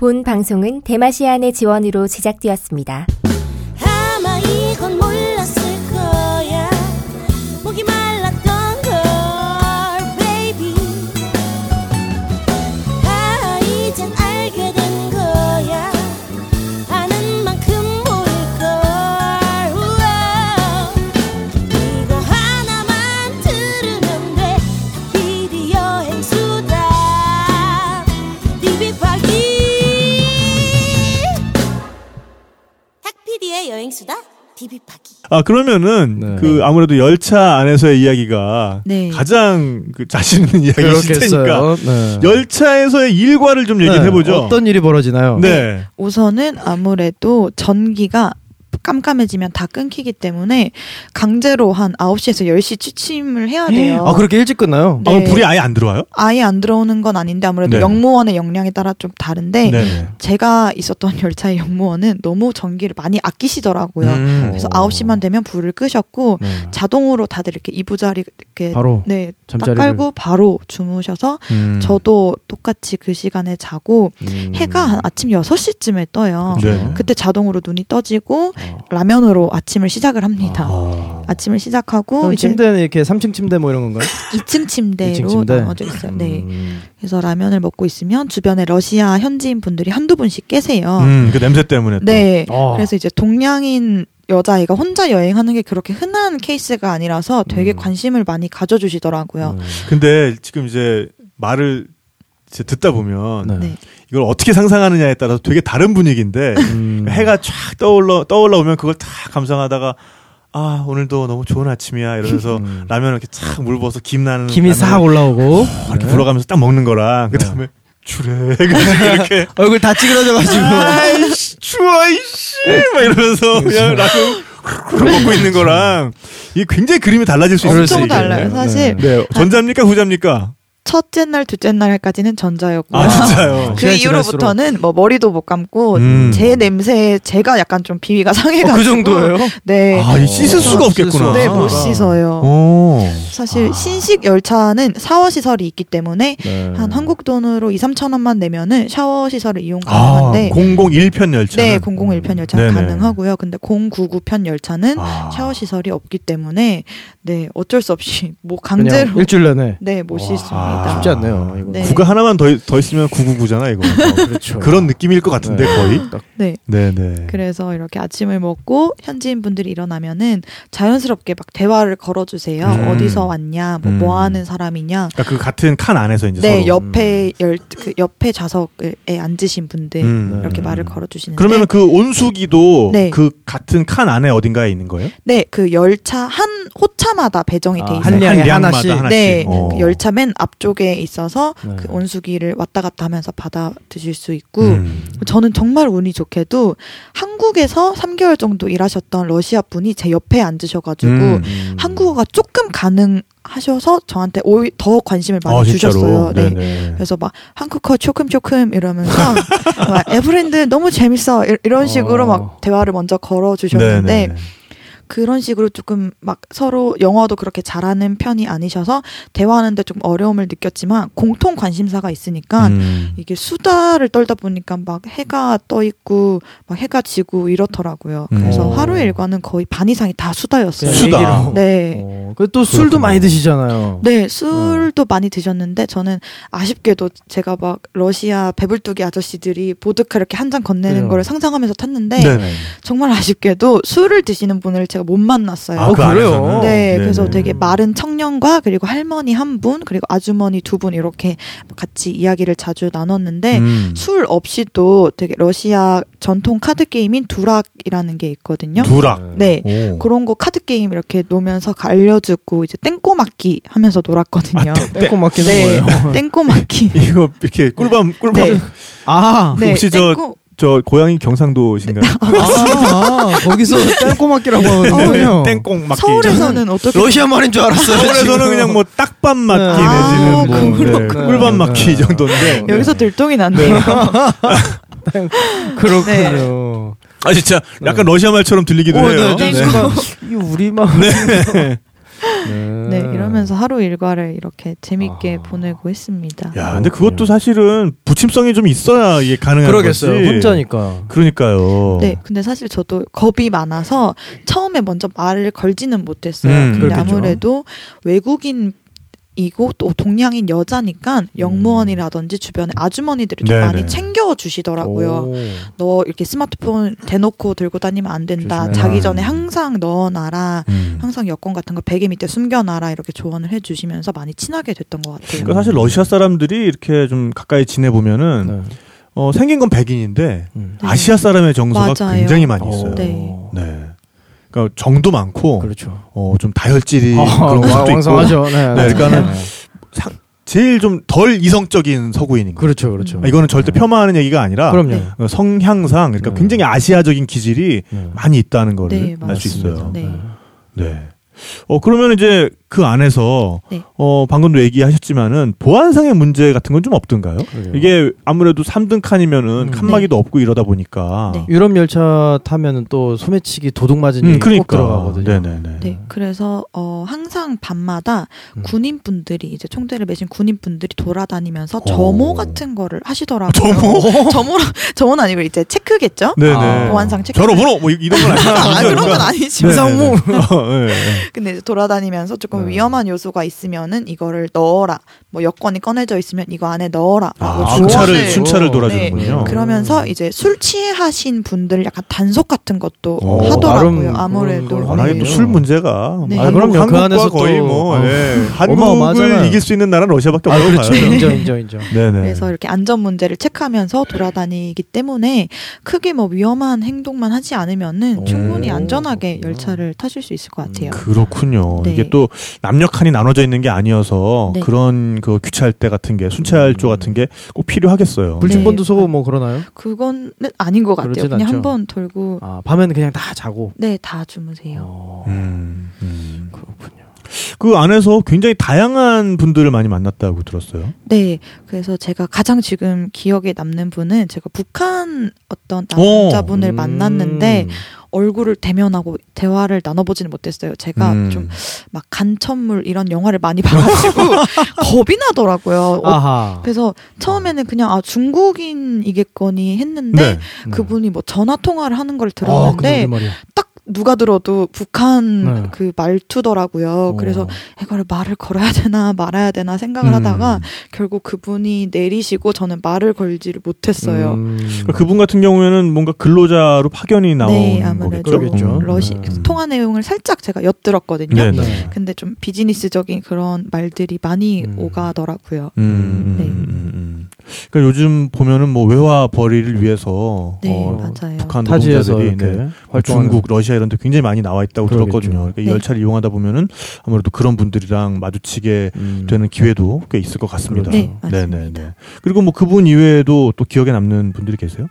본 방송은 대마시안의 지원으로 제작되었습니다. 디비파기 아 그러면은 네. 그 아무래도 열차 안에서의 이야기가 네. 가장 그 자신 있는 이야기이실 테니까. 네. 열차에서의 일과를 좀 얘기해 네, 보죠. 어떤 일이 벌어지나요? 네. 우선은 아무래도 전기가 깜깜해지면 다 끊기기 때문에 강제로 한 9시에서 10시 취침을 해야 돼요. 아 그렇게 일찍 끝나요? 아, 네. 그럼 불이 아예 안 들어와요? 아예 안 들어오는 건 아닌데 아무래도 네. 영무원의 역량에 따라 좀 다른데 네. 제가 있었던 열차의 영무원은 너무 전기를 많이 아끼시더라고요. 음. 그래서 어. 9시만 되면 불을 끄셨고 네. 자동으로 다들 이렇게 이부자리 이렇게 바로 네, 딱 잠자리를 깔고 바로 주무셔서 음. 저도 똑같이 그 시간에 자고 음. 해가 한 아침 6시쯤에 떠요. 네. 그때 자동으로 눈이 떠지고 어. 라면으로 아침을 시작을 합니다. 아. 아침을 시작하고 침대는 이렇게 3층 침대 뭐 이런 건가요? 2층 침대로 2층 침대? 나눠져 있어요. 네. 음. 그래서 라면을 먹고 있으면 주변에 러시아 현지인 분들이 한두 분씩 계세요. 음, 그 냄새 때문에 또. 네. 어. 그래서 이제 동양인 여자아이가 혼자 여행하는 게 그렇게 흔한 케이스가 아니라서 되게 음. 관심을 많이 가져주시더라고요. 음. 근데 지금 이제 말을 이제 듣다 보면 네. 네. 이걸 어떻게 상상하느냐에 따라서 되게 다른 분위기인데 음. 해가 쫙 떠올라 떠올라오면 그걸 다 감상하다가 아 오늘도 너무 좋은 아침이야 이러면서 음. 라면 이렇게 쫙물 부어서 김 나는 김이 싹 라면을 올라오고 이렇게 네. 불어가면서 딱 먹는 거랑 그 다음에 주래 그래서 이렇게 얼굴 다 찌그러져가지고 아이씨 추워 이씨 막 이러면서 그냥 라면 먹고 있는 거랑 이게 굉장히 그림이 달라질 수 있어요. 엄청 달라요. 사실 네 전자입니까 후자입니까? 첫째 날, 둘째 날까지는 전자였고요. 아 진짜요. 그 이후로부터는 뭐 머리도 못 감고 음. 제 냄새에 제가 약간 좀 비위가 상해가지고 어, 그 정도예요? 네. 아, 이 씻을 수가 없겠구나. 네, 아. 못 씻어요. 오. 사실 아. 신식 열차는 샤워 시설이 있기 때문에 네. 한 한국 돈으로 2, 3천 원만 내면은 샤워 시설을 이용 아, 가능한데 001편 열차. 네, 001편 열차는 네네. 가능하고요. 근데 099편 열차는 아. 샤워 시설이 없기 때문에 네, 어쩔 수 없이 뭐 강제로 일주일 내내 네, 못 와. 씻습니다. 쉽지 않네요. 이거. 네. 구가 하나만 더, 더 있으면 999잖아, 이거. 그렇죠. 그런 느낌일 것 같은데, 네. 거의. 딱 네. 네 네. 그래서 이렇게 아침을 먹고 현지인 분들이 일어나면은 자연스럽게 막 대화를 걸어주세요. 음. 어디서 왔냐, 뭐, 뭐 음. 하는 사람이냐. 그러니까 그 같은 칸 안에서 이제 네, 서로. 옆에 열, 그 옆에 좌석에 앉으신 분들 음. 이렇게 음. 말을 걸어주시는데. 그러면 그 온수기도 네. 그 같은 칸 안에 어딘가에 있는 거예요? 네, 그 열차 한 호차마다 배정이 돼 아, 있어요. 한 량마다 하나씩? 하나씩. 네, 어. 그 열차 맨 앞쪽에 있어서 네. 그 온수기를 왔다 갔다 하면서 받아 드실 수 있고 음. 저는 정말 운이 좋게도 한국에서 3개월 정도 일하셨던 러시아 분이 제 옆에 앉으셔가지고 음. 음. 한국어가 조금 가능 하셔서 저한테 오히 더 관심을 많이 아? 주셨어요. 네. 네네. 그래서 막 한국어 조금 조금 이러면서 막 에브랜드 너무 재밌어 이- 이런 식으로 어. 막 대화를 먼저 걸어 주셨는데. 그런 식으로 조금 막 서로 영어도 그렇게 잘하는 편이 아니셔서 대화하는데 좀 어려움을 느꼈지만 공통 관심사가 있으니까 음. 이게 수다를 떨다 보니까 막 해가 떠 있고 막 해가 지고 이렇더라고요. 그래서 음. 하루 일과는 거의 반 이상이 다 수다였어요. 그냥 수다. 네. 어, 그또 술도 그렇구나. 많이 드시잖아요. 네, 술도 많이 드셨는데 저는 아쉽게도 제가 막 러시아 배불뚝이 아저씨들이 보드카 이렇게 한 잔 건네는. 거를 상상하면서 탔는데 네네. 정말 아쉽게도 술을 드시는 분을 제가 못 만났어요. 아, 그 그래요? 안에서는? 네, 네네. 그래서 되게 마른 청년과 그리고 할머니 한 분, 그리고 아주머니 두 분 이렇게 같이 이야기를 자주 나눴는데 음. 술 없이도 되게 러시아 전통 카드 게임인 두락이라는 게 있거든요. 두락. 네. 오. 그런 거 카드 게임 이렇게 놓으면서 알려주고 이제 땡꼬맞기 하면서 놀았거든요. 빼고 맡기는 네, 거예요. 땡꼬맞기. 이거 이렇게 꿀밤 꿀밤 네. 아, 네, 혹시 저- 땡꼬- 저 고향이 경상도신가요? 아, 거기서 땡꼬맞기라고 하거든요. 땡꽁 맞기. 서울에서는 어떻게 러시아 말인 줄 알았어요. 서울에서는. 그냥 뭐 딱밤 맞기 네. 내지는 아, 뭐 네, 맞기 이 정도인데. 여기서 들통이 났네요. 그렇군요. 아 진짜 약간 러시아 말처럼 들리기도 어, 해요. 네, 네. 네. 이 우리 말. 네. 네, 이러면서 하루 일과를 이렇게 재밌게 아. 보내고 했습니다. 야, 근데 그것도 사실은 부침성이 좀 있어야 이게 가능한 그러겠어요. 거지. 혼자니까. 그러니까요. 네, 근데 사실 저도 겁이 많아서 처음에 먼저 말을 걸지는 못했어요. 음, 근데 그렇겠죠. 아무래도 외국인 이고 또 동양인 여자니까 영무원이라든지 주변에 아주머니들이 좀 네네. 많이 챙겨 주시더라고요. 오. 너 이렇게 스마트폰 대놓고 들고 다니면 안 된다. 조심해라. 자기 전에 항상 넣어놔라. 음. 항상 여권 같은 거 베개 밑에 숨겨놔라. 이렇게 조언을 해주시면서 많이 친하게 됐던 것 같아요. 그러니까 사실 러시아 사람들이 이렇게 좀 가까이 지내 보면은 네. 어, 생긴 건 백인인데 음. 네. 아시아 사람의 정서가 맞아요. 굉장히 많이 있어요. 오. 네. 네. 그러니까 정도 많고 그렇죠. 어, 좀 다혈질이 아, 그런 것도 있고. 네, 네, 그러니까는 네. 상- 제일 좀 덜 이성적인 서구인인 거예요. 그렇죠, 그렇죠. 아, 이거는 절대 폄하하는 얘기가 아니라 그럼요. 네. 어, 성향상 그러니까 네. 굉장히 아시아적인 기질이 네. 많이 있다는 거를 네, 알수 맞습니다. 있어요. 네. 네. 어 그러면 이제 그 안에서 네. 어 방금도 얘기하셨지만은 보안상의 문제 같은 건 좀 없던가요? 그러게요. 이게 아무래도 3등 칸이면은 음. 칸막이도 없고 이러다 보니까 네. 유럽 열차 타면은 또 소매치기 도둑 맞은 음, 그러니까 꼭 들어가거든요. 네네네. 네, 그래서 어, 항상 밤마다 음. 군인분들이 이제 총대를 매신 군인분들이 돌아다니면서 오. 점호 같은 거를 하시더라고요. 점호? 점호라 점호는 아니고 이제 체크겠죠? 네네. 아, 보안상 체크. 전화번호 뭐 이런 건 아니죠. 아, 그런 건 아니지만. 네네네. 어, 네, 네. 근데 이제 돌아다니면서 조금 네. 위험한 요소가 있으면은 이거를 넣어라. 뭐 여권이 꺼내져 있으면 이거 안에 넣어라. 라고 아, 조언을 순찰을 순찰을 돌아주는군요. 네. 그러면서 이제 술 취하신 분들 약간 단속 같은 것도 오, 하더라고요. 나름 아무래도. 그걸 워낙에 네. 또술 문제가 네. 뭐 아, 그럼요. 그 한국과 안에서 거의 또, 뭐 어, 예. 한국을 이길 수 있는 나라는 러시아밖에 아, 없다고 그렇죠. 봐요. 인정, 인정, 인정. 네네. 그래서 이렇게 안전 문제를 체크하면서 돌아다니기 때문에 크게 뭐 위험한 행동만 하지 않으면은 오, 충분히 안전하게 그렇구나. 열차를 타실 수 있을 것 같아요. 그렇군요. 네. 이게 또 남녀 칸이 나눠져 있는 게 아니어서 네. 그런 그 규찰 대 같은 게 순찰조 같은 게 꼭 필요하겠어요. 불침번도 네. 뭐 그러나요? 그거는 아닌 것 같아요. 그냥 않죠. 한번 돌고 아, 밤에는 그냥 다 자고. 네 다 주무세요. 어, 음, 음. 그렇군요. 그 안에서 굉장히 다양한 분들을 많이 만났다고 들었어요. 네, 그래서 제가 가장 지금 기억에 남는 분은 제가 북한 어떤 오. 남자분을 만났는데 음. 얼굴을 대면하고 대화를 나눠보지는 못했어요. 제가 음. 좀막 간첩물 이런 영화를 많이 봐가지고 겁이 나더라고요. 어. 그래서 처음에는 그냥 아 중국인이겠거니 했는데 네. 음. 그분이 뭐 전화 통화를 하는 걸 아, 들었는데 말이야. 딱 누가 들어도 북한 네. 그 말투더라고요. 그래서 어. 이거를 말을 걸어야 되나 말아야 되나 생각을 음. 하다가 결국 그분이 내리시고 저는 말을 걸지를 못했어요. 음. 그러니까 그분 같은 경우에는 뭔가 근로자로 파견이 나온 네, 아무래도 거겠죠. 그러겠죠. 음. 러시 음. 통화 내용을 살짝 제가 엿들었거든요. 네, 네. 네. 근데 좀 비즈니스적인 그런 말들이 많이 음. 오가더라고요. 음, 음, 네. 그러니까 요즘 보면은 뭐 외화 벌이를 위해서 네, 어, 맞아요. 북한 타지에서 노동자들이 네, 활동하는 중국, 러시아 이런 데 굉장히 많이 나와 있다고 그러겠죠. 들었거든요. 그러니까 이 네. 열차를 이용하다 보면은 아무래도 그런 분들이랑 마주치게 음. 되는 기회도 꽤 있을 것 같습니다. 네, 네, 맞습니다. 네, 네. 그리고 뭐 그분 이외에도 또 기억에 남는 분들이 계세요?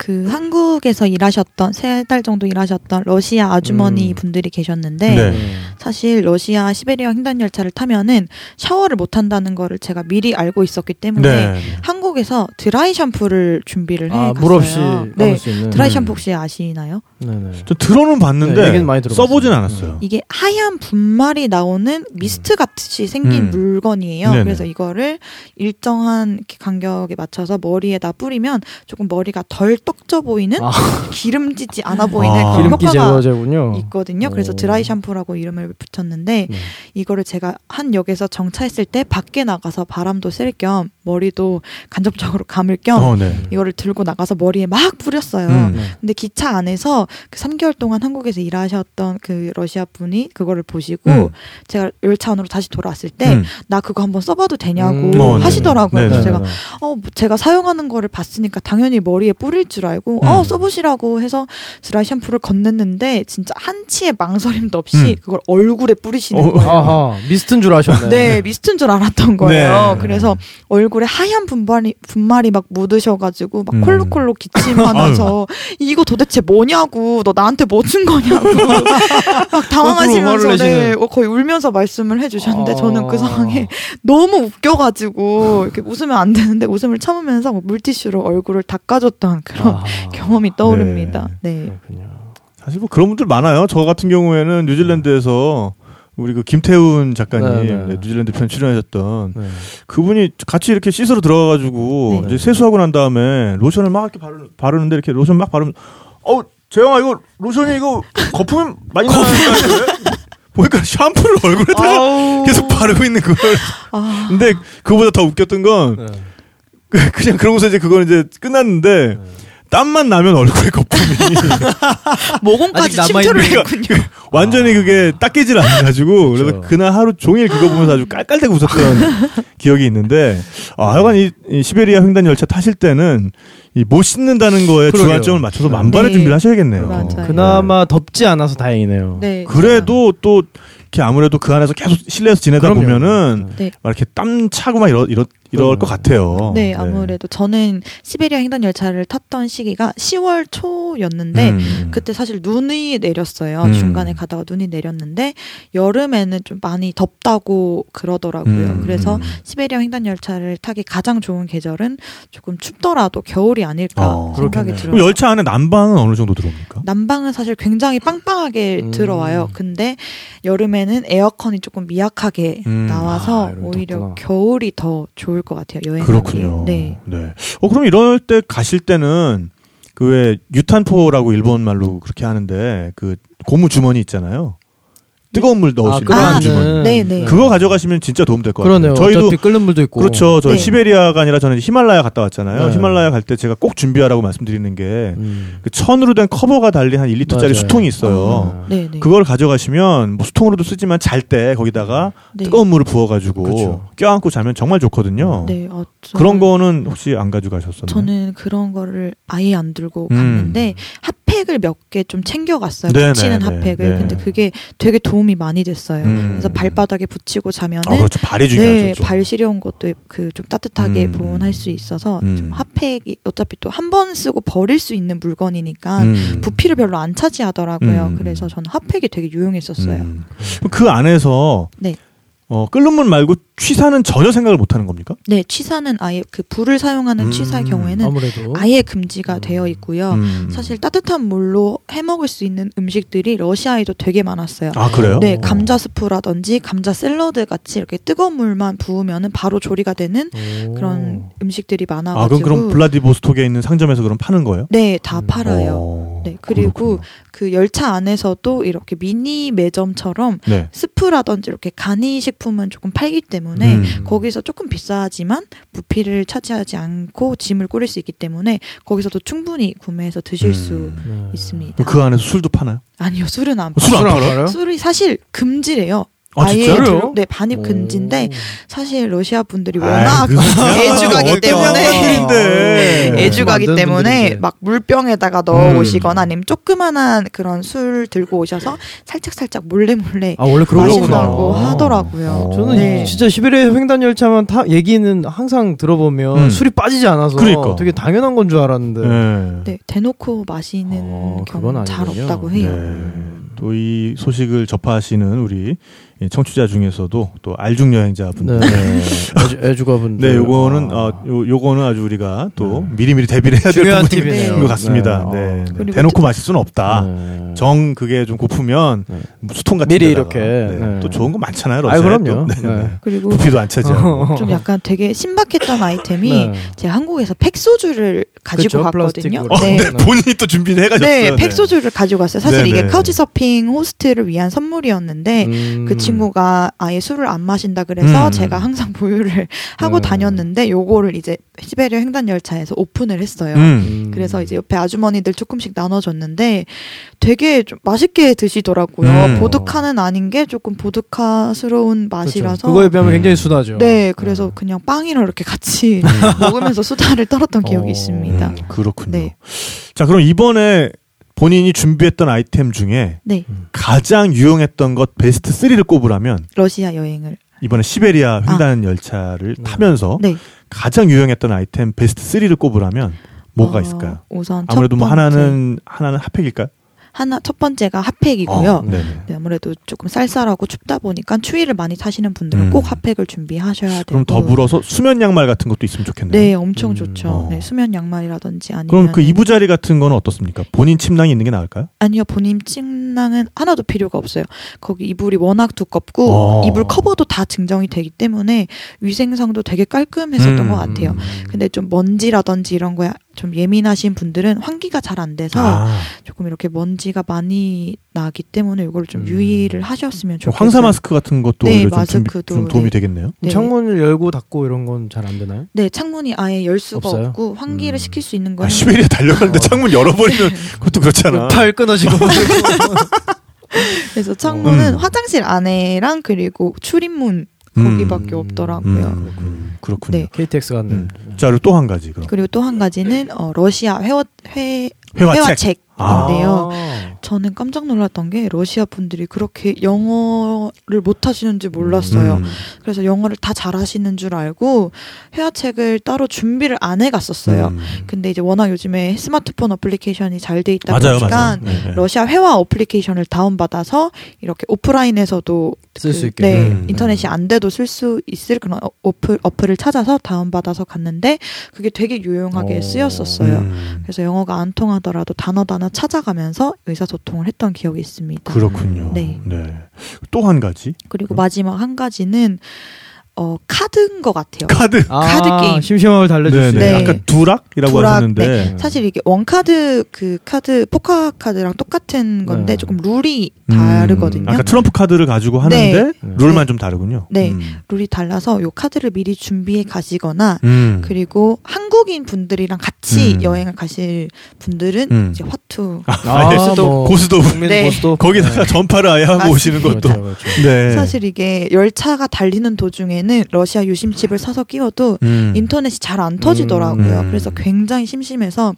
그 한국에서 일하셨던 세 달 정도 일하셨던 러시아 아주머니 음. 분들이 계셨는데 네. 사실 러시아 시베리아 횡단 열차를 타면은 샤워를 못 한다는 거를 제가 미리 알고 있었기 때문에 네. 한국에서 드라이 샴푸를 준비를 해 아, 갔어요. 물 없이 네. 감을 수 있는. 드라이 음. 샴푸 혹시 아시나요? 네네. 저 들어는 네, 봤는데 들어봤어요. 써보진 않았어요. 이게 하얀 분말이 나오는 미스트 같이 생긴 음. 물건이에요. 네네. 그래서 이거를 일정한 간격에 맞춰서 머리에다 뿌리면 조금 머리가 덜 떡져 보이는 아. 기름지지 않아 보이는 아. 그런 기름기 효과가 제거제군요. 있거든요. 그래서 오. 드라이 샴푸라고 이름을 붙였는데 네. 이거를 제가 한 역에서 정차했을 때 밖에 나가서 바람도 쐴겸 머리도 간접적으로 감을 겸 어, 네. 이거를 들고 나가서 머리에 막 뿌렸어요. 음. 네. 근데 기차 안에서 그 3개월 동안 한국에서 일하셨던 그 러시아 분이 그거를 보시고 음. 제가 열차 안으로 다시 돌아왔을 때 음. 나 그거 한번 써봐도 되냐고 음. 어, 네네. 하시더라고요. 그래서 네네. 제가 어, 뭐 제가 사용하는 거를 봤으니까 당연히 머리에 뿌릴 줄 알고 음. 어 써보시라고 해서 드라이 샴푸를 건넸는데 진짜 한치의 망설임도 없이 음. 그걸 얼굴에 뿌리시는 어, 거예요. 아하 미스트인 줄 아셨네. 네, 미스트인 줄 알았던 거예요. 네. 그래서 얼굴 에 하얀 분말이 분말이 막 묻으셔가지고 막 음. 콜록콜록 기침하면서 이거 도대체 뭐냐고 너 나한테 뭐 준 거냐고 막 당황하시면서 네. 어, 거의 울면서 말씀을 해주셨는데 아. 저는 그 상황에 너무 웃겨가지고 이렇게 웃으면 안 되는데 웃음을 참으면서 뭐 물티슈로 얼굴을 닦아줬던 그런 아. 경험이 떠오릅니다. 네. 그렇군요. 사실 뭐 그런 분들 많아요. 저 같은 경우에는 뉴질랜드에서 우리 그 김태훈 작가님 네, 네. 네, 뉴질랜드 편 출연하셨던 네. 그분이 같이 이렇게 씻으러 들어가가지고 네. 이제 세수하고 난 다음에 로션을 막 이렇게 바르, 바르는데 이렇게 로션 막 바르면 어 재영아 이거 로션이 이거 거품이 많이 나는데 보니까 샴푸를 얼굴에다가 계속 바르고 있는 그걸 아, 근데 그거보다 더 웃겼던 건 네. 그- 그냥 그러고서 이제 그걸 이제 끝났는데 땀만 나면 얼굴에 거품이 모공까지 침투를 남아있는 했군요. 완전히 그게 닦이질 않아가지고 그래서 그렇죠. 그날 하루 종일 그거 보면서 아주 깔깔대고 웃었던 기억이 있는데 아 하여간 이, 이 시베리아 횡단 열차 타실 때는 이못 씻는다는 거에 그러게요. 주안점을 맞춰서 만반의 네. 준비를 하셔야겠네요. 맞아요. 그나마 덥지 않아서 다행이네요. 네. 그래도 또 이렇게 아무래도 그 안에서 계속 실내에서 지내다 그럼요. 보면은 네. 막 이렇게 땀 차고 막 이러 이러 이럴 그럼요. 것 같아요. 네, 아무래도 저는 시베리아 횡단 열차를 탔던 시기가 10월 초였는데 음. 그때 사실 눈이 내렸어요. 음. 중간에 가다가 눈이 내렸는데 여름에는 좀 많이 덥다고 그러더라고요. 음, 그래서 음. 시베리아 횡단 열차를 타기 가장 좋은 계절은 조금 춥더라도 겨울이 아닐까 어, 생각이. 들어요. 그럼 열차 안에 난방은 어느 정도 들어옵니까? 난방은 사실 굉장히 빵빵하게 음. 들어와요. 근데 여름에는 에어컨이 조금 미약하게 음. 나와서 아, 오히려 덥구나. 겨울이 더 좋을 것 같아요. 여행 그렇군요. 네. 네. 어 그럼 이럴 때 가실 때는 그 왜 유탄포라고 일본 말로 그렇게 하는데 그 고무 주머니 있잖아요. 뜨거운 물 넣을 아, 수 있는 아, 주머니. 끓여놓는. 네, 네. 그거 가져가시면 진짜 도움 될 것 같아요. 그러네요. 저희도 끓는 물도 있고. 그렇죠. 저희 네. 시베리아가 아니라 저는 히말라야 갔다 왔잖아요. 네. 히말라야 갈 때 제가 꼭 준비하라고 말씀드리는 게 음. 그 천으로 된 커버가 달린 한 1리터짜리 맞아요. 수통이 있어요. 네, 네. 그걸 가져가시면 뭐 수통으로도 쓰지만 잘 때 거기다가 네. 뜨거운 물을 부어가지고 그렇죠. 껴안고 자면 정말 좋거든요. 네, 어, 그런 거는 혹시 안 가져가셨었나요? 저는 그런 거를 아예 안 들고 음. 갔는데 핫팩을 몇 개 좀 챙겨갔어요. 네, 붙이는 네, 핫팩을. 네. 근데 그게 되게 도움이 많이 됐어요. 음. 그래서 발바닥에 붙이고 자면은 아, 그렇죠. 발이 중요하죠. 네, 좀. 발 시려운 것도 그 좀 따뜻하게 음. 보온할 수 있어서 음. 좀 핫팩이 어차피 또 한 번 쓰고 버릴 수 있는 물건이니까 음. 부피를 별로 안 차지하더라고요. 음. 그래서 저는 핫팩이 되게 유용했었어요. 음. 그 안에서 네. 어, 끓는 물 말고 취사는 전혀 생각을 못 하는 겁니까? 네, 취사는 아예 그 불을 사용하는 음. 취사의 경우에는 아무래도 아예 금지가 음. 되어 있고요. 음. 사실 따뜻한 물로 해 먹을 수 있는 음식들이 러시아에도 되게 많았어요. 아 그래요? 네, 감자 스프라든지 감자 샐러드 같이 이렇게 뜨거운 물만 부으면은 바로 조리가 되는 오. 그런 음식들이 아 많아 가지고 그럼 그럼 블라디보스톡에 있는 상점에서 그럼 파는 거예요? 네, 다 음. 팔아요. 어, 네, 그리고 그렇군요. 그 열차 안에서도 이렇게 미니 매점처럼 네. 스프라든지 이렇게 간이 식품은 조금 팔기 때문에 음. 거기서 조금 비싸지만 부피를 차지하지 않고 짐을 꾸릴 수 있기 때문에 거기서도 충분히 구매해서 드실 수 음. 네. 있습니다. 그 안에서 술도 파나요? 아니요, 술은 안술 팔아요. 안술 팔아요? 술이 사실 금지래요. 아, 진짜요? 들- 네, 반입 금지인데 오. 사실 러시아 분들이 워낙 애주가기 때문에. 네. 애주가기 때문에. 막 물병에다가 넣어 음. 오시거나 아니면 조그만한 그런 술 들고 오셔서 살짝 살짝 몰래 몰래 아 원래. 마신다고 하더라고요. 어. 저는 네. 진짜 시베리아 횡단 열차만 타 얘기는 항상 들어보면 음. 술이 빠지지 않아서 그러니까. 되게 당연한 건 줄 알았는데. 네. 네, 대놓고 마시는 어, 경우는 잘. 없다고 해요. 네. 또이 소식을 접하시는 우리 이 청취자 중에서도 또 알중 여행자분들. 네. 애주, 애주가분들. 네, 요거는 아. 어, 요, 요거는 아주 우리가 또 네. 미리미리 대비를 해야 될 부분인 팁이네요. 것 같습니다. 네. 네. 네. 대놓고 또- 마실 수는 없다. 네. 정 그게 좀 고프면 네. 수통 같은 미리 데다가. 이렇게, 네. 네. 또 좋은 거 많잖아요. 아, 러시아에 그럼요. 또. 네. 네. 네. 그리고 부피도 안 차지하고. 좀 약간 되게 신박했던 아이템이 네. 제가 한국에서 팩소주를 가지고 그쵸, 갔거든요. 어, 네. 네. 본인이 또 준비를 해가셨어요. 네, 팩소주를 가지고 갔어요. 사실 네, 이게 네. 카우치서핑 호스트를 위한 선물이었는데 음. 그 친구가 아예 술을 안 마신다 그래서 음. 제가 항상 보유를 하고 네. 다녔는데 요거를 이제 시베리아 횡단 열차에서 오픈을 했어요. 음. 음. 그래서 이제 옆에 아주머니들 조금씩 나눠줬는데 되게 좀 맛있게 드시더라고요. 음. 보드카는 아닌 게 조금 보드카스러운 그렇죠. 맛이라서. 그거에 비하면 음. 굉장히 순하죠. 네, 그래서 그냥 빵이랑 이렇게 같이 먹으면서 수다를 떨었던 기억이 어. 있습니다. 음, 그렇군요. 네. 자, 그럼 이번에 본인이 준비했던 아이템 중에 네, 가장 유용했던 것 베스트 3를 꼽으라면 러시아 여행을. 이번에 시베리아 횡단 열차를 음. 타면서 네. 가장 유용했던 아이템 베스트 3를 꼽으라면 뭐가 어, 있을까요? 우선 첫 아무래도 뭐 번째. 하나는 하나는 핫팩일까요? 하나 첫 번째가 핫팩이고요. 어. 네, 아무래도 조금 쌀쌀하고 춥다 보니까 추위를 많이 타시는 분들은 음. 꼭 핫팩을 준비하셔야 되고. 그럼 더불어서 수면 양말 같은 것도 있으면 좋겠네요. 네, 엄청 음. 좋죠. 어. 네, 수면 양말이라든지 아니면 그럼 그 이부자리 같은 거는 어떻습니까? 본인 침낭이 있는 게 나을까요? 아니요, 본인 침낭은 하나도 필요가 없어요. 거기 이불이 워낙 두껍고 어. 이불 커버도 다 증정이 되기 때문에 위생상도 되게 깔끔했었던 음. 것 같아요. 근데 좀 먼지라든지 이런 거에 좀 예민하신 분들은 환기가 잘 안 돼서 아, 조금 이렇게 먼지가 많이 나기 때문에 이걸 좀 음. 유의를 하셨으면 좀 좋겠어요. 황사 마스크 같은 것도 네, 오히려 좀, 마스크도, 좀 도움이 네. 되겠네요. 네. 창문을 열고 닫고 이런 건 잘 안 되나요? 네, 창문이 아예 열 수가 없어요? 없고 환기를 음. 시킬 수 있는 아, 건 시베리아 달려가는데 어. 창문 열어버리면 그것도 그렇잖아. 팔 끊어지고 그래서 창문은 음. 화장실 안에랑 그리고 출입문 거기밖에 음. 없더라고요. 음, 음, 그렇군요. 네. KTX 같은. 음. 자, 그리고 또 한 가지 그럼. 그리고 또 한 가지는 어, 러시아 회화 회 회화책. 회화책 인데요. 아. 저는 깜짝 놀랐던 게 러시아 분들이 그렇게 영어를 못 하시는지 몰랐어요. 음. 그래서 영어를 다 잘하시는 줄 알고 회화책을 따로 준비를 안 해갔었어요. 음. 근데 이제 워낙 요즘에 스마트폰 어플리케이션이 잘 돼 있다 맞아요, 보니까 맞아요. 네, 네. 러시아 회화 어플리케이션을 다운받아서 이렇게 오프라인에서도 쓸수 그, 있게. 네, 음. 인터넷이 안 돼도 쓸 수 있을 그런 어- 어플, 어플을 찾아서 다운받아서 갔는데 그게 되게 유용하게 오. 쓰였었어요. 음. 그래서 영어가 안 통하 더라도 단어 단어 찾아가면서 의사소통을 했던 기억이 있습니다. 그렇군요. 네. 또한 가지 그리고 마지막 한 가지는 어 카드인 것 같아요. 카드. 아, 카드 게임. 심심함을 달래줄 수 네네. 네. 아까 두락이라고 두락, 하셨는데 네. 사실 이게 one card 그 카드 포커 카드랑 똑같은 건데 네. 조금 룰이 음, 다르거든요. 아까 트럼프 카드를 가지고 하는데 네. 룰만 좀 다르군요. 네. 음. 룰이 달라서 요 카드를 미리 준비해 가시거나 음. 그리고 한국인 분들이랑 같이 음. 여행을 가실 분들은 음. 이제 화투 아, 뭐, 고수도 국민 네. 고수도. 거기다가 전파를 아예 하고 맞습니다. 오시는 것도. 그렇죠, 그렇죠. 네. 사실 이게 열차가 달리는 도중에는 러시아 유심칩을 사서 끼워도 음. 인터넷이 잘 안 터지더라고요. 음. 그래서 굉장히 심심해서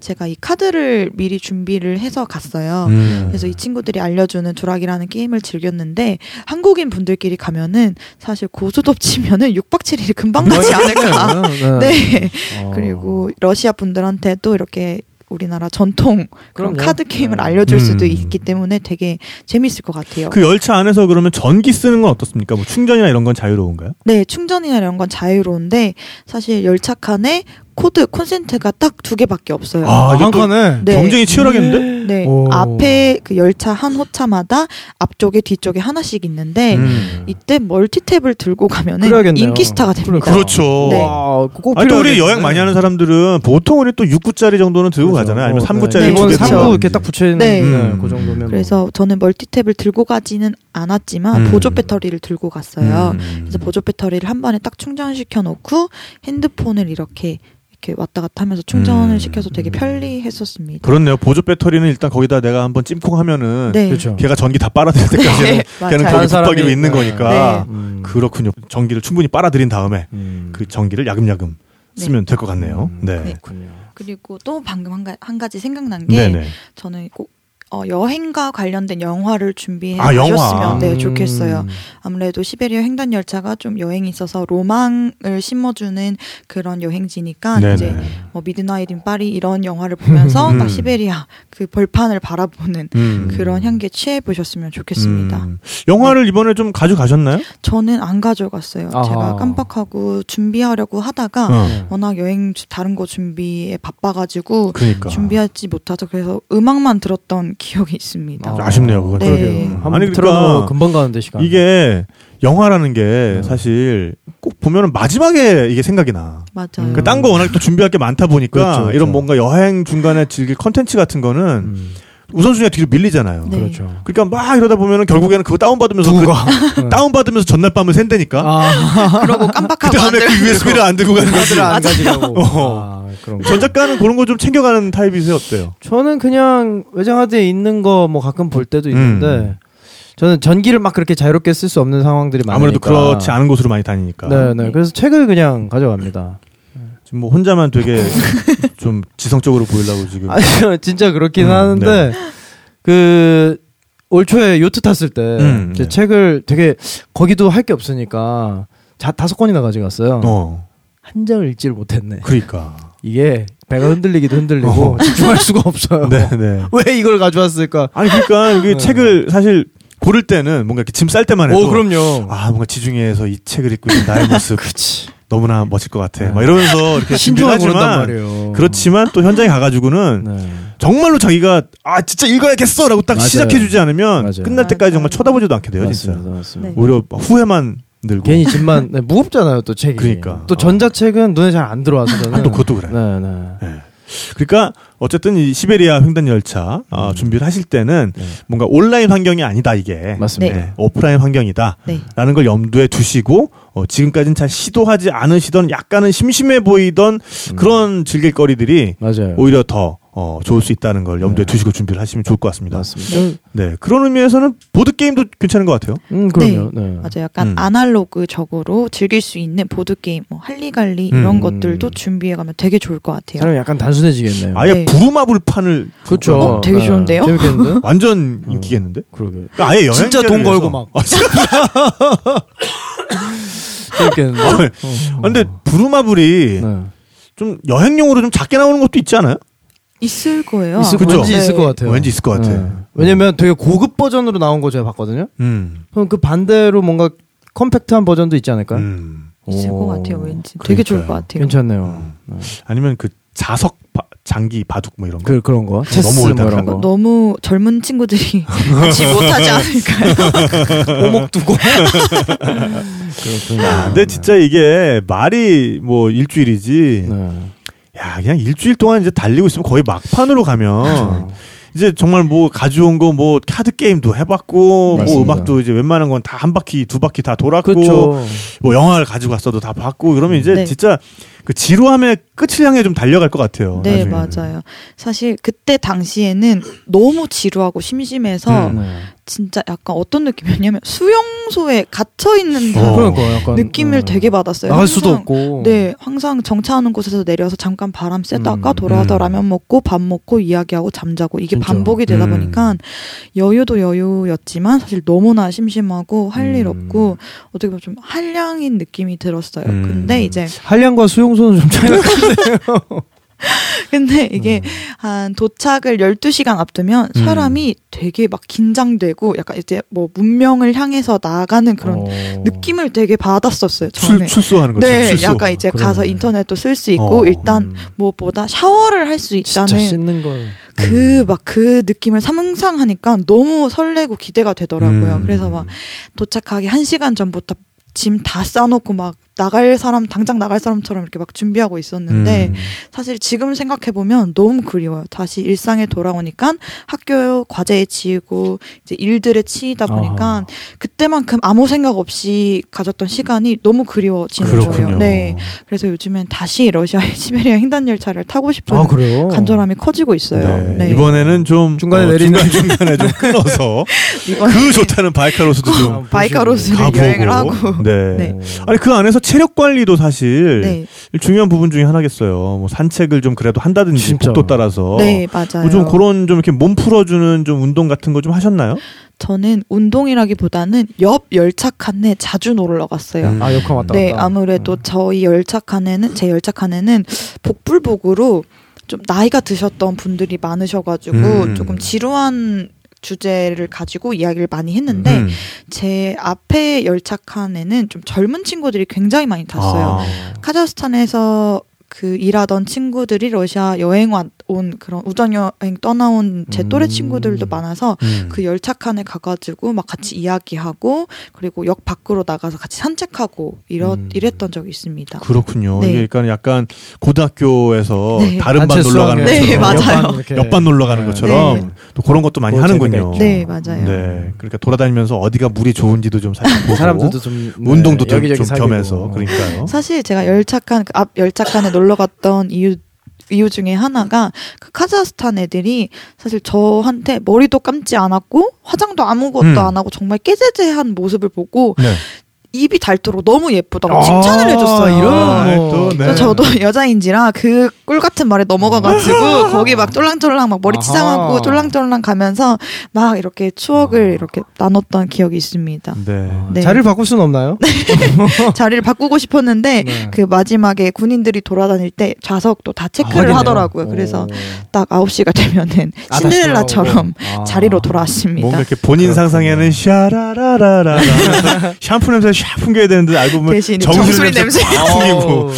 제가 이 카드를 미리 준비를 해서 갔어요. 음. 그래서 이 친구들이 알려주는 두락이라는 게임을 즐겼는데 한국인 분들끼리 가면은 사실 고스톱 치면은 6박 7일이 금방 가지 않을까. 네. 네. 어. 그리고 러시아 분들한테도 이렇게 우리나라 전통 그런 그럼요. 카드 게임을 네. 알려줄 수도 음. 있기 때문에 되게 재밌을 것 같아요. 그 열차 안에서 그러면 전기 쓰는 건 어떻습니까? 뭐 충전이나 이런 건 자유로운가요? 네, 충전이나 이런 건 자유로운데 사실 열차 칸에 코드 콘센트가 딱 두 개밖에 없어요. 아, 아, 한 칸에. 네. 경쟁이 치열하겠는데? 네, 오. 앞에 그 열차 한 호차마다 앞쪽에 뒤쪽에 하나씩 있는데 음. 이때 멀티탭을 들고 가면은 그래야겠네요. 인기 스타가 됩니다. 그렇죠. 네. 와, 꼭 아니 또 우리. 여행 많이 하는 사람들은 보통 우리 또 6구짜리 정도는 들고 그렇죠. 가잖아요. 아니면 어, 3구짜리 네. 기본 그렇죠. 3구 이렇게 딱 붙여 있는 네. 네. 음. 그 정도면 뭐. 그래서 저는 멀티탭을 들고 가지는 않았지만 음. 보조 배터리를 들고 갔어요. 음. 그래서 보조 배터리를 한 번에 딱 충전시켜 놓고 핸드폰을 이렇게 이렇게 왔다 갔다 하면서 충전을 음. 시켜서 되게 편리했었습니다. 그렇네요. 보조 배터리는 일단 거기다 내가 한번 찜콩 하면은 네. 그렇죠. 걔가 전기 다 빨아들일 때까지는 네, 걔는. 거기 붙박이로 있는 네. 거니까 음. 그렇군요. 전기를 충분히 빨아들인 다음에 음. 그 전기를 야금야금 네. 쓰면 될 것 같네요. 음, 네. 네. 그렇군요. 그리고 또 방금 한, 가, 한 가지 생각난 게 네네. 저는 꼭 어, 여행과 관련된 영화를 준비해 아, 영화. 네, 음. 좋겠어요. 아무래도 시베리아 횡단 열차가 좀 여행이 있어서 로망을 심어주는 그런 여행지니까 네네. 이제 뭐 Midnight in Paris 이런 영화를 보면서 음. 딱 시베리아 그 벌판을 바라보는 음. 그런 향기에 취해 보셨으면 좋겠습니다. 음. 영화를 이번에 좀 가져가셨나요? 저는 안 가져갔어요. 아하. 제가 깜빡하고 준비하려고 하다가 어. 워낙 여행 주- 다른 거 준비에 바빠가지고 그러니까. 준비하지 못해서 그래서 음악만 들었던 기억이 있습니다. 좀 아쉽네요, 그건. 네. 한번 아니, 그러니까 금방 가는데 시간. 이게 영화라는 게 네. 사실 꼭 보면은 마지막에 이게 생각이 나. 맞아요. 그 딴거 워낙 또 준비할 게 많다 보니까 그렇죠, 그렇죠. 이런 뭔가 여행 중간에 즐길 컨텐츠 같은 거는 음. 우선순위가 뒤로 밀리잖아요. 네. 그렇죠. 그러니까 막 이러다 보면은 결국에는 그거 다운받으면서 그 네. 다운받으면서 전날 밤을 샌다니까. 아, 그러고 그 깜빡하고 안 다음에 그 USB를 안 들고 가는 거지. 안 가지고. 어. 아, 그런 거. 전작가는 그런 거 좀 챙겨가는 타입이세요? 어때요? 저는 그냥 외장하드에 있는 거 뭐 가끔 볼 때도 있는데 음. 저는 전기를 막 그렇게 자유롭게 쓸 수 없는 상황들이 많으니까 아무래도 그렇지 않은 곳으로 많이 다니니까. 네, 네. 그래서 책을 그냥 가져갑니다. 지금 뭐 혼자만 되게 좀 지성적으로 보이려고 지금. 아니요, 진짜 그렇긴 음, 하는데 그올 초에 요트 탔을 때 음, 제 네. 책을 되게 거기도 할 게 없으니까 자, 다섯 권이나 가져갔어요. 어. 한 장을 읽지를 못했네. 그러니까. 이게 배가 흔들리기도 흔들리고 어. 집중할 수가 없어요. 네, 네. 왜 이걸 가져왔을까? 아니 그러니까 이게 네. 책을 사실 고를 때는 뭔가 이렇게 짐 쌀 때만 해도 오 그럼요. 아 뭔가 지중해에서 이 책을 읽고 있는 나의 모습 그치. 너무나 멋질 것 같아. 네. 막 이러면서 이렇게 신중하게 하지만 말이에요. 그렇지만 또 현장에 가가지고는 네. 정말로 자기가 아 진짜 읽어야겠어라고 딱 맞아요. 시작해주지 않으면 맞아요. 끝날 때까지 정말 맞아요. 쳐다보지도 않게 돼요 진짜. 맞습니다. 맞습니다. 네. 오히려 후회만 들고. 괜히 집만 네, 무겁잖아요 또 책이. 그러니까. 또 전자책은 눈에 잘 안 들어와서 저는. 아, 또 그것도 그래. 네, 네. 예. 그러니까 어쨌든 이 시베리아 횡단 열차 어, 음. 준비를 하실 때는 네. 뭔가 온라인 환경이 아니다 이게 맞습니다. 네, 오프라인 환경이다라는 네. 걸 염두에 두시고 어, 지금까지는 잘 시도하지 않으시던 약간은 심심해 보이던 음. 그런 즐길 거리들이 맞아요. 오히려 더 어, 좋을 수 있다는 걸 염두에 네. 두시고 준비를 하시면 좋을 것 같습니다. 맞습니다. 네 그런 의미에서는 보드 게임도 괜찮은 것 같아요. 음, 그럼요. 네. 맞아요. 약간 음. 아날로그적으로 즐길 수 있는 보드 게임, 뭐 할리갈리 이런 음. 것들도 준비해 가면 되게 좋을 것 같아요. 사람이 약간 단순해지겠네요. 아예 네. 부루마블 판을 그렇죠. 어, 되게 좋은데요? 재밌겠는데? 완전 어. 인기겠는데? 그러게. 그러니까 아예 여행 진짜 돈 걸고 막. 재밌겠는데? 아, 어. 근데 부루마블이 네. 좀 여행용으로 좀 작게 나오는 것도 있지 않아요? 있을 거예요. 있을, 그죠? 왠지 있을 것 같아요. 왠지 있을 것 같아. 네. 왜냐면 되게 고급 버전으로 나온 거 제가 봤거든요. 음. 그럼 그 반대로 뭔가 컴팩트한 버전도 있지 않을까요? 음. 있을 오. 것 같아요. 왠지 되게 좋을 것 같아요. 괜찮네요. 네. 아니면 그 자석 바- 장기 바둑 뭐 이런 거. 그 그런 거. 체스 너무 뭐. 이런 거. 너무 젊은 친구들이 같이 못하지 않을까요? 오목 두고. 그렇군요. 야, 근데 진짜 이게 말이 뭐 일주일이지. 네. 야, 그냥 일주일 동안 이제 달리고 있으면 거의 막판으로 가면 그렇죠. 이제 정말 뭐 가져온 거 뭐 카드 게임도 해봤고 뭐 맞습니다. 음악도 이제 웬만한 건 다 한 바퀴 두 바퀴 다 돌았고 그렇죠. 뭐 영화를 가지고 갔어도 다 봤고 그러면 이제 네. 진짜 그 지루함의 끝을 향해 좀 달려갈 것 같아요. 네, 나중에. 맞아요. 사실 그때 당시에는 너무 지루하고 심심해서 음. 네. 진짜 약간 어떤 느낌이었냐면 수용소에 갇혀 있는 어. 그러니까 약간 느낌을 네. 되게 받았어요. 나갈 수도 없고. 네, 항상 정차하는 곳에서 내려서 잠깐 바람 쐬다가 음. 돌아와서 음. 라면 먹고 밥 먹고 이야기하고 잠자고 이게 진짜. 반복이 되다 음. 보니까 여유도 여유였지만 사실 너무나 심심하고 할일 음. 없고 어떻게 보면 좀 한량인 느낌이 들었어요. 음. 근데 이제 한량과 수용소 는 좀 차이가. 근데 이게 한 도착을 12시간 앞두면 음. 사람이 되게 막 긴장되고 약간 이제 뭐 문명을 향해서 나아가는 그런 어. 느낌을 되게 받았었어요. 출, 처음에. 출소하는 거죠. 네, 출소. 약간 이제 그러네. 가서 인터넷도 쓸 수 있고 어, 일단 음. 무엇보다 샤워를 할 수 있다는 씻는 걸. 그 막그 느낌을 상상하니까 너무 설레고 기대가 되더라고요. 음. 그래서 막 도착하기 한 시간 전부터 짐 다 싸놓고 막 나갈 사람 당장 나갈 사람처럼 이렇게 막 준비하고 있었는데 음. 사실 지금 생각해 보면 너무 그리워요. 다시 일상에 돌아오니까 학교 과제에 치이고 이제 일들에 치이다 보니까 아하. 그때만큼 아무 생각 없이 가졌던 시간이 너무 그리워지는 그렇군요. 거예요. 네. 그래서 요즘엔 다시 러시아의 시베리아 횡단 열차를 타고 싶은 아 그래요? 간절함이 커지고 있어요. 네. 네. 이번에는 좀 중간에 어, 내리는 중간 중간에 좀 끊어서 그 좋다는 바이카로스도 좀 아, 바이카로스를 가보고. 여행을 하고 네. 네. 아니 그 안에서 체력 관리도 사실 네, 중요한 부분 중에 하나겠어요. 뭐 산책을 좀 그래도 한다든지 진짜. 복도 따라서. 네 맞아요. 뭐 좀 그런 좀 이렇게 몸 풀어주는 좀 운동 같은 거 좀 하셨나요? 저는 운동이라기보다는 옆 열차 칸에 자주 놀러 갔어요. 음. 아 역할 왔다 네, 갔다. 아무래도 저희 열차 칸에는 제 열차 칸에는 복불복으로 좀 나이가 드셨던 분들이 많으셔가지고 음. 조금 지루한 주제를 가지고 이야기를 많이 했는데 음. 제 앞에 열차 칸 에는 좀 젊은 친구들이 굉장히 많이 탔어요. 아. 카자흐스탄에서 그 일하던 친구들이 러시아 여행 왔- 온 그런 우정 여행 떠나온 제 또래 음. 친구들도 많아서 음. 그 열차 칸에 가가지고 막 같이 이야기하고 그리고 역 밖으로 나가서 같이 산책하고 이러, 음. 이랬던 적이 있습니다. 그렇군요. 네. 이게 그러니까 약간 고등학교에서 네. 다른 반 놀러 가는 수학여행. 네, 것처럼 맞아요. 옆반 놀러 가는 네. 것처럼 네. 또 그런 것도 많이 하는군요. 네, 맞아요. 네. 그러니까 돌아다니면서 어디가 물이 좋은지도 좀 살짝 보고 사람들도 좀 네, 운동도 좀, 좀. 겸해서 그러니까요. 사실 제가 열차 칸, 그 앞 열차 칸에 놀러 갔던 이유 이유 중에 하나가 그 카자흐스탄 애들이 사실 저한테 머리도 감지 않았고 화장도 아무것도 음. 안 하고 정말 깨제제한 모습을 보고 네. 입이 닳도록 너무 예쁘다고 아, 칭찬을 해줬어요. 이런 아, 뭐. 또, 네. 그래서 저도 여자인지라 그 꿀 같은 말에 넘어가가지고 거기 막 쫄랑쫄랑 막 머리. 치장하고 쫄랑쫄랑 가면서 막 이렇게 추억을 이렇게 나눴던 기억이 있습니다. 네. 네. 자리를 바꿀 수는 없나요? 자리를 바꾸고 싶었는데 네. 그 마지막에 군인들이 돌아다닐 때 좌석도 다 체크를 확인해요. 하더라고요. 그래서 오. 딱 9시가 되면은 아, 신데렐라처럼. 아. 자리로 돌아왔습니다. 뭔가 이렇게 본인 상상에는 샤라라라라 샴푸 냄새 샤 풍겨야 되는데 알고 보면 대신 정수리 냄새 풍기고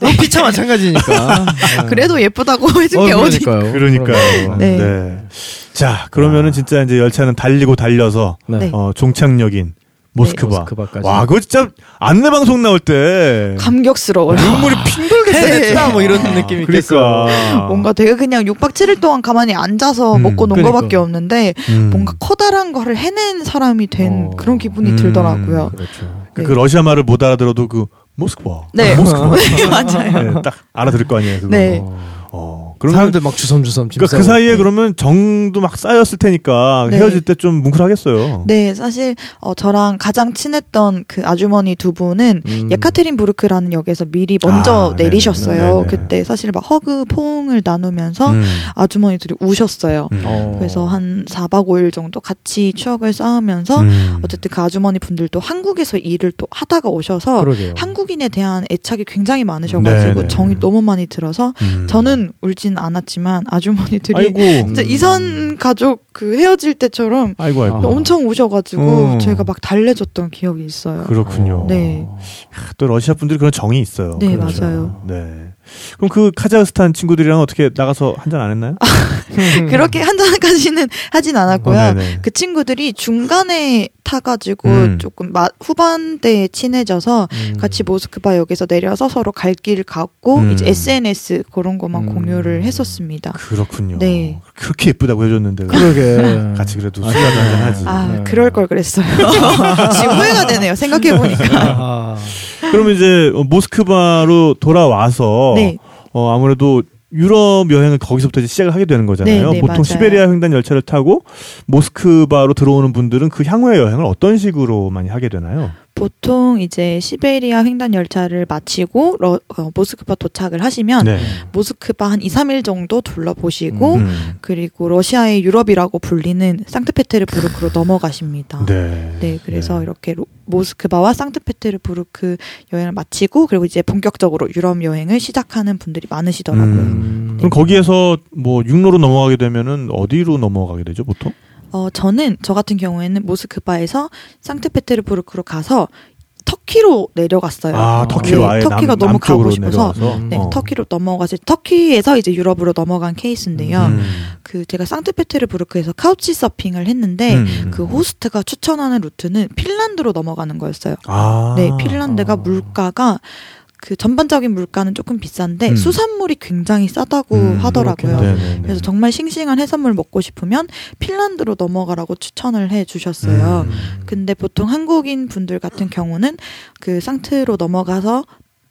네. 피차 마찬가지니까. 네. 그래도 예쁘다고 해준 어, 게 어디? 그러니까요. 그러니까요. 네. 네. 자 그러면은 진짜 이제 열차는 달리고 달려서 네. 네. 어, 종착역인 모스크바. 모스크바까지. 와 그거 진짜 안내 방송 나올 때 감격스러워요. 눈물이 핑돌겠어. 됐다 뭐 이런 느낌이 있겠어. 그러니까 뭔가 되게 그냥 6박 7일 동안 가만히 앉아서 음, 먹고 논 그러니까. 거밖에 없는데 음. 뭔가 커다란 거를 해낸 사람이 된 어. 그런 기분이 음. 들더라고요. 그렇죠. 그, 그 러시아 말을 못 알아들어도 그 모스크바. 네. 아, 모스크바. 네, 맞아요. 네, 딱 알아들을 거 아니에요. 그거. 네. 어. 그러면 사람들 막 주섬주섬. 그러니까 그 사이에 그러면 정도 막 쌓였을 테니까 네. 헤어질 때 좀 뭉클하겠어요. 네, 사실 어, 저랑 가장 친했던 그 아주머니 두 분은 음. 예카테린 부르크라는 역에서 미리 먼저 아, 네네. 내리셨어요. 네네. 그때 사실 막 허그 포옹을 나누면서 음. 아주머니들이 우셨어요. 음. 어. 그래서 한 4박 5일 정도 같이 추억을 쌓으면서 음. 어쨌든 그 아주머니 분들도 한국에서 일을 또 하다가 오셔서 그러게요. 한국인에 대한 애착이 굉장히 많으셔가지고 네네. 정이 너무 많이 들어서 음. 저는 울진 않았지만 아주머니들이 아이고 진짜 이산 가족 그 헤어질 때처럼 아이고 아이고 아. 엄청 우셔가지고 음. 저희가 막 달래줬던 기억이 있어요. 그렇군요. 네. 또 러시아 분들이 그런 정이 있어요. 네, 그렇죠. 맞아요. 네. 그럼 그 카자흐스탄 친구들이랑 어떻게 나가서 한잔 안 했나요? 그렇게 한 잔까지는 하진 않았고요. 어. 그 친구들이 중간에 타가지고 음. 조금 마, 후반대에 친해져서 음. 같이 모스크바역에서 내려서 서로 갈길 갔고 음. 이제 SNS 그런 것만 음. 공유를 했었습니다. 그렇군요. 네. 그렇게 예쁘다고 해줬는데 그러게. 같이 그래도 술이라도 한잔 하지. 아 네. 그럴 걸 그랬어요. 지금 후회가 되네요. 생각해 보니까. 아. 그러면 이제 어, 모스크바로 돌아와서 네. 어, 아무래도 유럽 여행을 거기서부터 이제 시작을 하게 되는 거잖아요. 네, 네, 보통 맞아요. 시베리아 횡단 열차를 타고 모스크바로 들어오는 분들은 그 향후의 여행을 어떤 식으로 많이 하게 되나요? 보통 이제 시베리아 횡단 열차를 마치고 러, 어, 모스크바 도착을 하시면 네. 모스크바 한 2, 3일 정도 둘러보시고 음. 그리고 러시아의 유럽이라고 불리는 상트페테르부르크로 넘어가십니다. 네. 네, 그래서 네. 이렇게 로- 모스크바와 상트페테르부르크 여행을 마치고 그리고 이제 본격적으로 유럽 여행을 시작하는 분들이 많으시더라고요. 음. 그럼 거기에서 뭐 육로로 넘어가게 되면은 어디로 넘어가게 되죠, 보통? 어, 저는 저 같은 경우에는 모스크바에서 상트페테르부르크로 가서 터키로 내려갔어요. 아, 터키로 네, 터키가 남, 너무 가고 싶어서. 네, 어. 터키로 넘어가서 터키에서 이제 유럽으로 넘어간 케이스인데요. 음. 그 제가 상트페테르부르크에서 카우치 서핑을 했는데 음. 그 호스트가 추천하는 루트는 핀란드로 넘어가는 거였어요. 아. 네, 핀란드가 아. 물가가 그 전반적인 물가는 조금 비싼데 음. 수산물이 굉장히 싸다고 음, 하더라고요. 그렇겠네. 네네네. 그래서 정말 싱싱한 해산물 먹고 싶으면 핀란드로 넘어가라고 추천을 해 주셨어요. 음. 근데 보통 한국인 분들 같은 경우는 그 상트로 넘어가서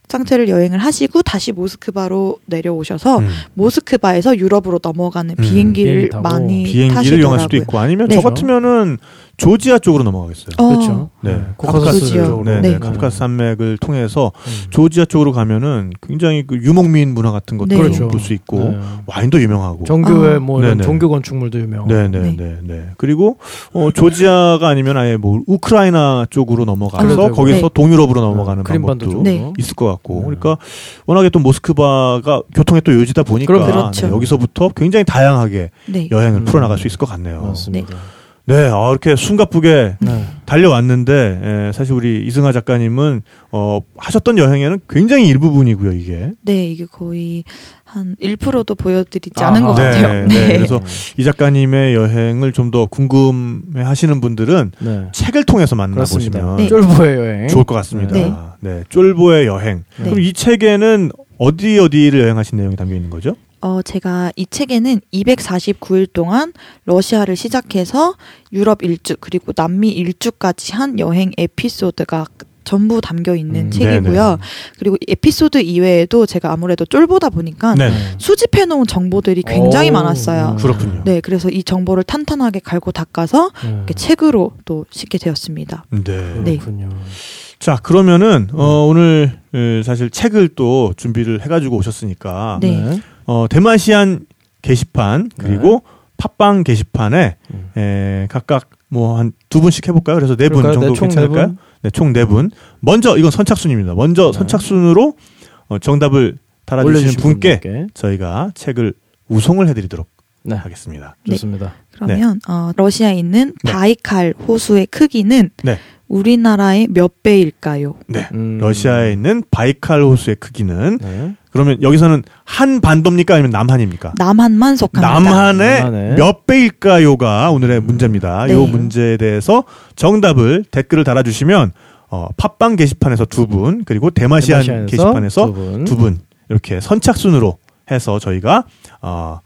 상트를 여행을 하시고 다시 모스크바로 내려오셔서 음. 모스크바에서 유럽으로 넘어가는 음, 비행기를 비행기. 많이 비행기를 타시더라고요. 이용할 수도 있고 아니면 네. 저 같으면은 조지아 쪽으로 넘어가겠어요. 어, 그렇죠. 네. 코카소스 조지아. 쪽으로. 네, 네. 네. 카프카스 산맥을 통해서 음. 조지아 쪽으로 가면은 굉장히 그 유목민 문화 같은 것도 네. 그렇죠. 볼수 있고 네. 와인도 유명하고. 정교회 아. 뭐 이런 네네. 종교 건축물도 유명. 네, 네, 네. 네, 네. 그리고 어 조지아가 아니면 아예 뭐 우크라이나 쪽으로 넘어가서 그래도 거기서 네. 동유럽으로 넘어가는 방법도 쪽. 네. 있을 것 같고. 네. 그러니까 워낙에 또 모스크바가 교통의 또 요지다 보니까 그렇죠. 네, 여기서부터 굉장히 다양하게 네. 여행을 음. 풀어나갈 수 있을 것 같네요. 맞습니다. 네, 아, 이렇게 숨가쁘게 네. 달려왔는데 에, 사실 우리 이승아 작가님은 어, 하셨던 여행에는 굉장히 일부분이고요 이게. 네, 이게 거의 한 1%도 보여드리지 아하. 않은 것 네, 같아요. 네. 네. 그래서 이 작가님의 여행을 좀 더 궁금해하시는 분들은 네. 책을 통해서. 만나보시면 네. 쫄보의 여행. 좋을 것 같습니다. 네. 네, 쫄보의 여행. 네. 그럼 이 책에는 어디 어디를 여행하신 내용이 담겨 있는 거죠? 어, 제가 이 책에는 249일 동안 러시아를 시작해서 유럽 일주 그리고 남미 일주까지 한 여행 에피소드가 전부 담겨 있는 음, 책이고요. 그리고 에피소드 이외에도 제가 아무래도 쫄보다 보니까 네. 수집해 놓은 정보들이 굉장히 오, 많았어요. 음. 그렇군요. 네, 그래서 이 정보를 탄탄하게 갈고 닦아서 음. 이렇게 책으로 또 싣게 되었습니다. 네. 네. 그렇군요. 자 그러면은 어, 오늘 에, 사실 책을 또 준비를 해가지고 오셨으니까 네. 어, 대마시안 게시판 그리고 팟빵 게시판에 음. 에, 각각 뭐 한 두 분씩 해볼까요? 그래서 네 분? 정도 네, 총네 괜찮을까요? 분? 네, 총 네 분. 먼저 이건 선착순입니다. 먼저 네. 선착순으로 어, 정답을 달아주시는 분께 분들께. 저희가 책을 우송을 해드리도록 네. 하겠습니다. 네. 좋습니다. 그러면 어, 러시아에 있는 네. 바이칼 호수의 크기는 네. 우리나라의 몇 배일까요? 네. 음. 러시아에 있는 바이칼 호수의 크기는 네. 그러면 여기서는 한 반도입니까 아니면 남한입니까? 남한만 속합니다. 남한의 몇 배일까요가 오늘의 문제입니다. 네. 이 문제에 대해서 정답을 댓글을 달아주시면 어, 팟빵 게시판에서 두 분 그리고 대마시안 대마시안에서 게시판에서 두 분. 두 분 이렇게 선착순으로 해서 저희가 어,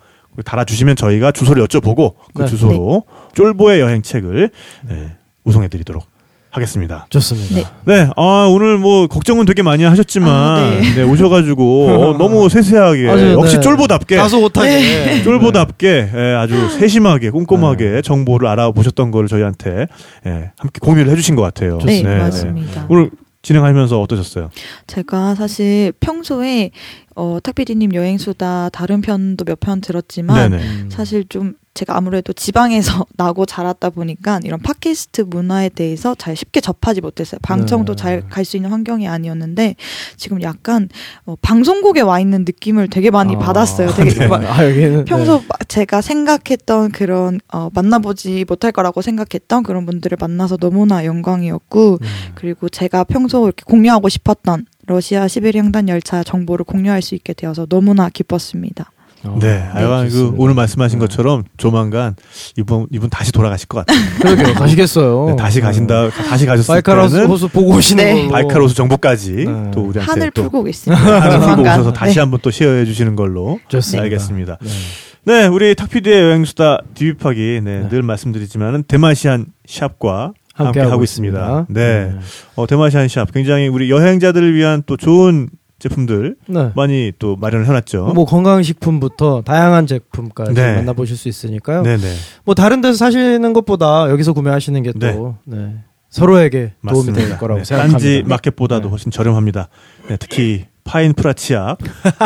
달아주시면 저희가 주소를 여쭤보고 그 네. 주소로 쫄보의 여행책을 네, 우송해드리도록 하겠습니다. 좋습니다. 네. 네, 아, 오늘 뭐 걱정은 되게 많이 하셨지만 아, 네. 네, 오셔가지고 어, 너무 세세하게 아주, 역시 네. 쫄보답게 다소 못하게. 쫄보답게 예, 아주 세심하게 꼼꼼하게 정보를 알아보셨던 거를 저희한테 예, 함께 공유를 해주신 것 같아요. 네, 네, 맞습니다. 오늘 진행하면서 어떠셨어요? 제가 사실 평소에 어, 탁피디님 여행수다 다른 편도 몇 편 들었지만 네네. 음. 사실 좀 제가 아무래도 지방에서 나고 자랐다 보니까 이런 팟캐스트 문화에 대해서 잘 쉽게 접하지 못했어요. 방청도 네. 잘갈 수 있는 환경이 아니었는데 지금 약간 어, 방송국에 와 있는 느낌을 되게 많이 아, 받았어요. 되게 네. 막 아, 여기는 평소 마- 제가 생각했던 그런 어, 만나보지 못할 거라고 생각했던 그런 분들을 만나서 너무나 영광이었고 네. 음. 그리고 제가 평소 이렇게 공유하고 싶었던 러시아 시베리아 횡단 열차 정보를 공유할 수 있게 되어서 너무나 기뻤습니다. 어, 네, 하여간 그 좋습니다. 오늘 말씀하신 네. 것처럼 조만간 이분 이분 다시 돌아가실 것 같아요. 그러게요. 가시겠어요. 네, 다시 가신다, 다시 가셨을 바이칼 호수 때는 호수 보고 오시는 네. 걸로. 바이칼 호수 정보까지 네. 또 우리한테 한을 또 풀고 있습니다. 한을 풀고 조만간. 오셔서 다시 네. 한번 또 시어해 주시는 걸로 좋습니다. 알겠습니다. 네. 네, 우리 탁피디의 여행수다 디비파기 네, 네. 늘 말씀드리지만은 대마시안 샵과 함께, 하고 있습니다. 네. 어, 대마시안 샵 굉장히 우리 여행자들을 위한 또 좋은 제품들 네. 많이 또 마련을 해놨죠. 뭐 건강식품부터 다양한 제품까지 네. 만나보실 수 있으니까요. 네네. 뭐 다른 데서 사시는 것보다 여기서 구매하시는 게또 네. 서로에게 도움이 될 거라고 네, 생각합니다. 마켓보다도 네. 훨씬 저렴합니다. 네, 특히 파인 프라치약,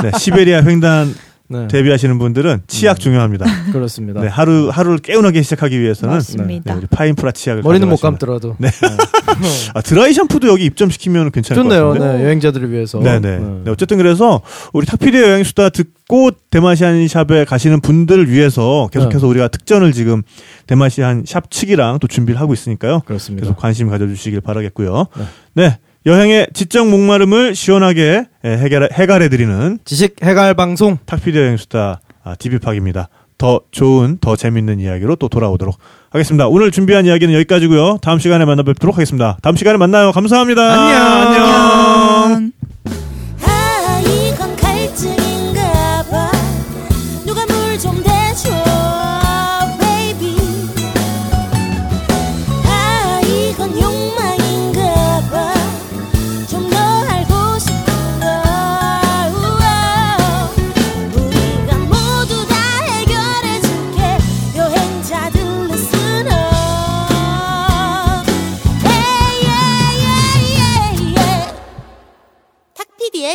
네, 시베리아 횡단 네. 대비하시는 분들은 치약 음. 중요합니다. 그렇습니다. 네, 하루 하루를 깨운하게 시작하기 위해서는 맞습니다. 네, 우리 파인 프라 치약을 머리는 못 감더라도 네. 아, 드라이 샴푸도 여기 입점시키면 괜찮을 좋네요. 것 같은데. 네, 여행자들을 위해서. 네네. 네, 어쨌든 그래서 우리 탁피디의 여행 수다 듣고 대마시안 샵에 가시는 분들을 위해서 계속해서 네. 우리가 특전을 지금 대마시안 샵 측이랑 또 준비를 하고 있으니까요. 그렇습니다. 계속 관심 가져주시길 바라겠고요. 네. 네. 여행의 지적 목마름을 시원하게 예, 해결, 해결해드리는 지식 해갈 방송 탁피디 여행수다 아, 디비팍입니다. 더 좋은, 더 재밌는 이야기로 또 돌아오도록 하겠습니다. 오늘 준비한 이야기는 여기까지고요. 다음 시간에 만나뵙도록 하겠습니다. 다음 시간에 만나요. 감사합니다. 안녕. 안녕.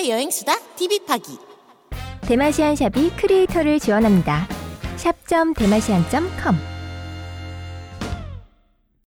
여행수다. 디비파기. 대마시안 샵이 크리에이터를 지원합니다. 샵.대마시안.com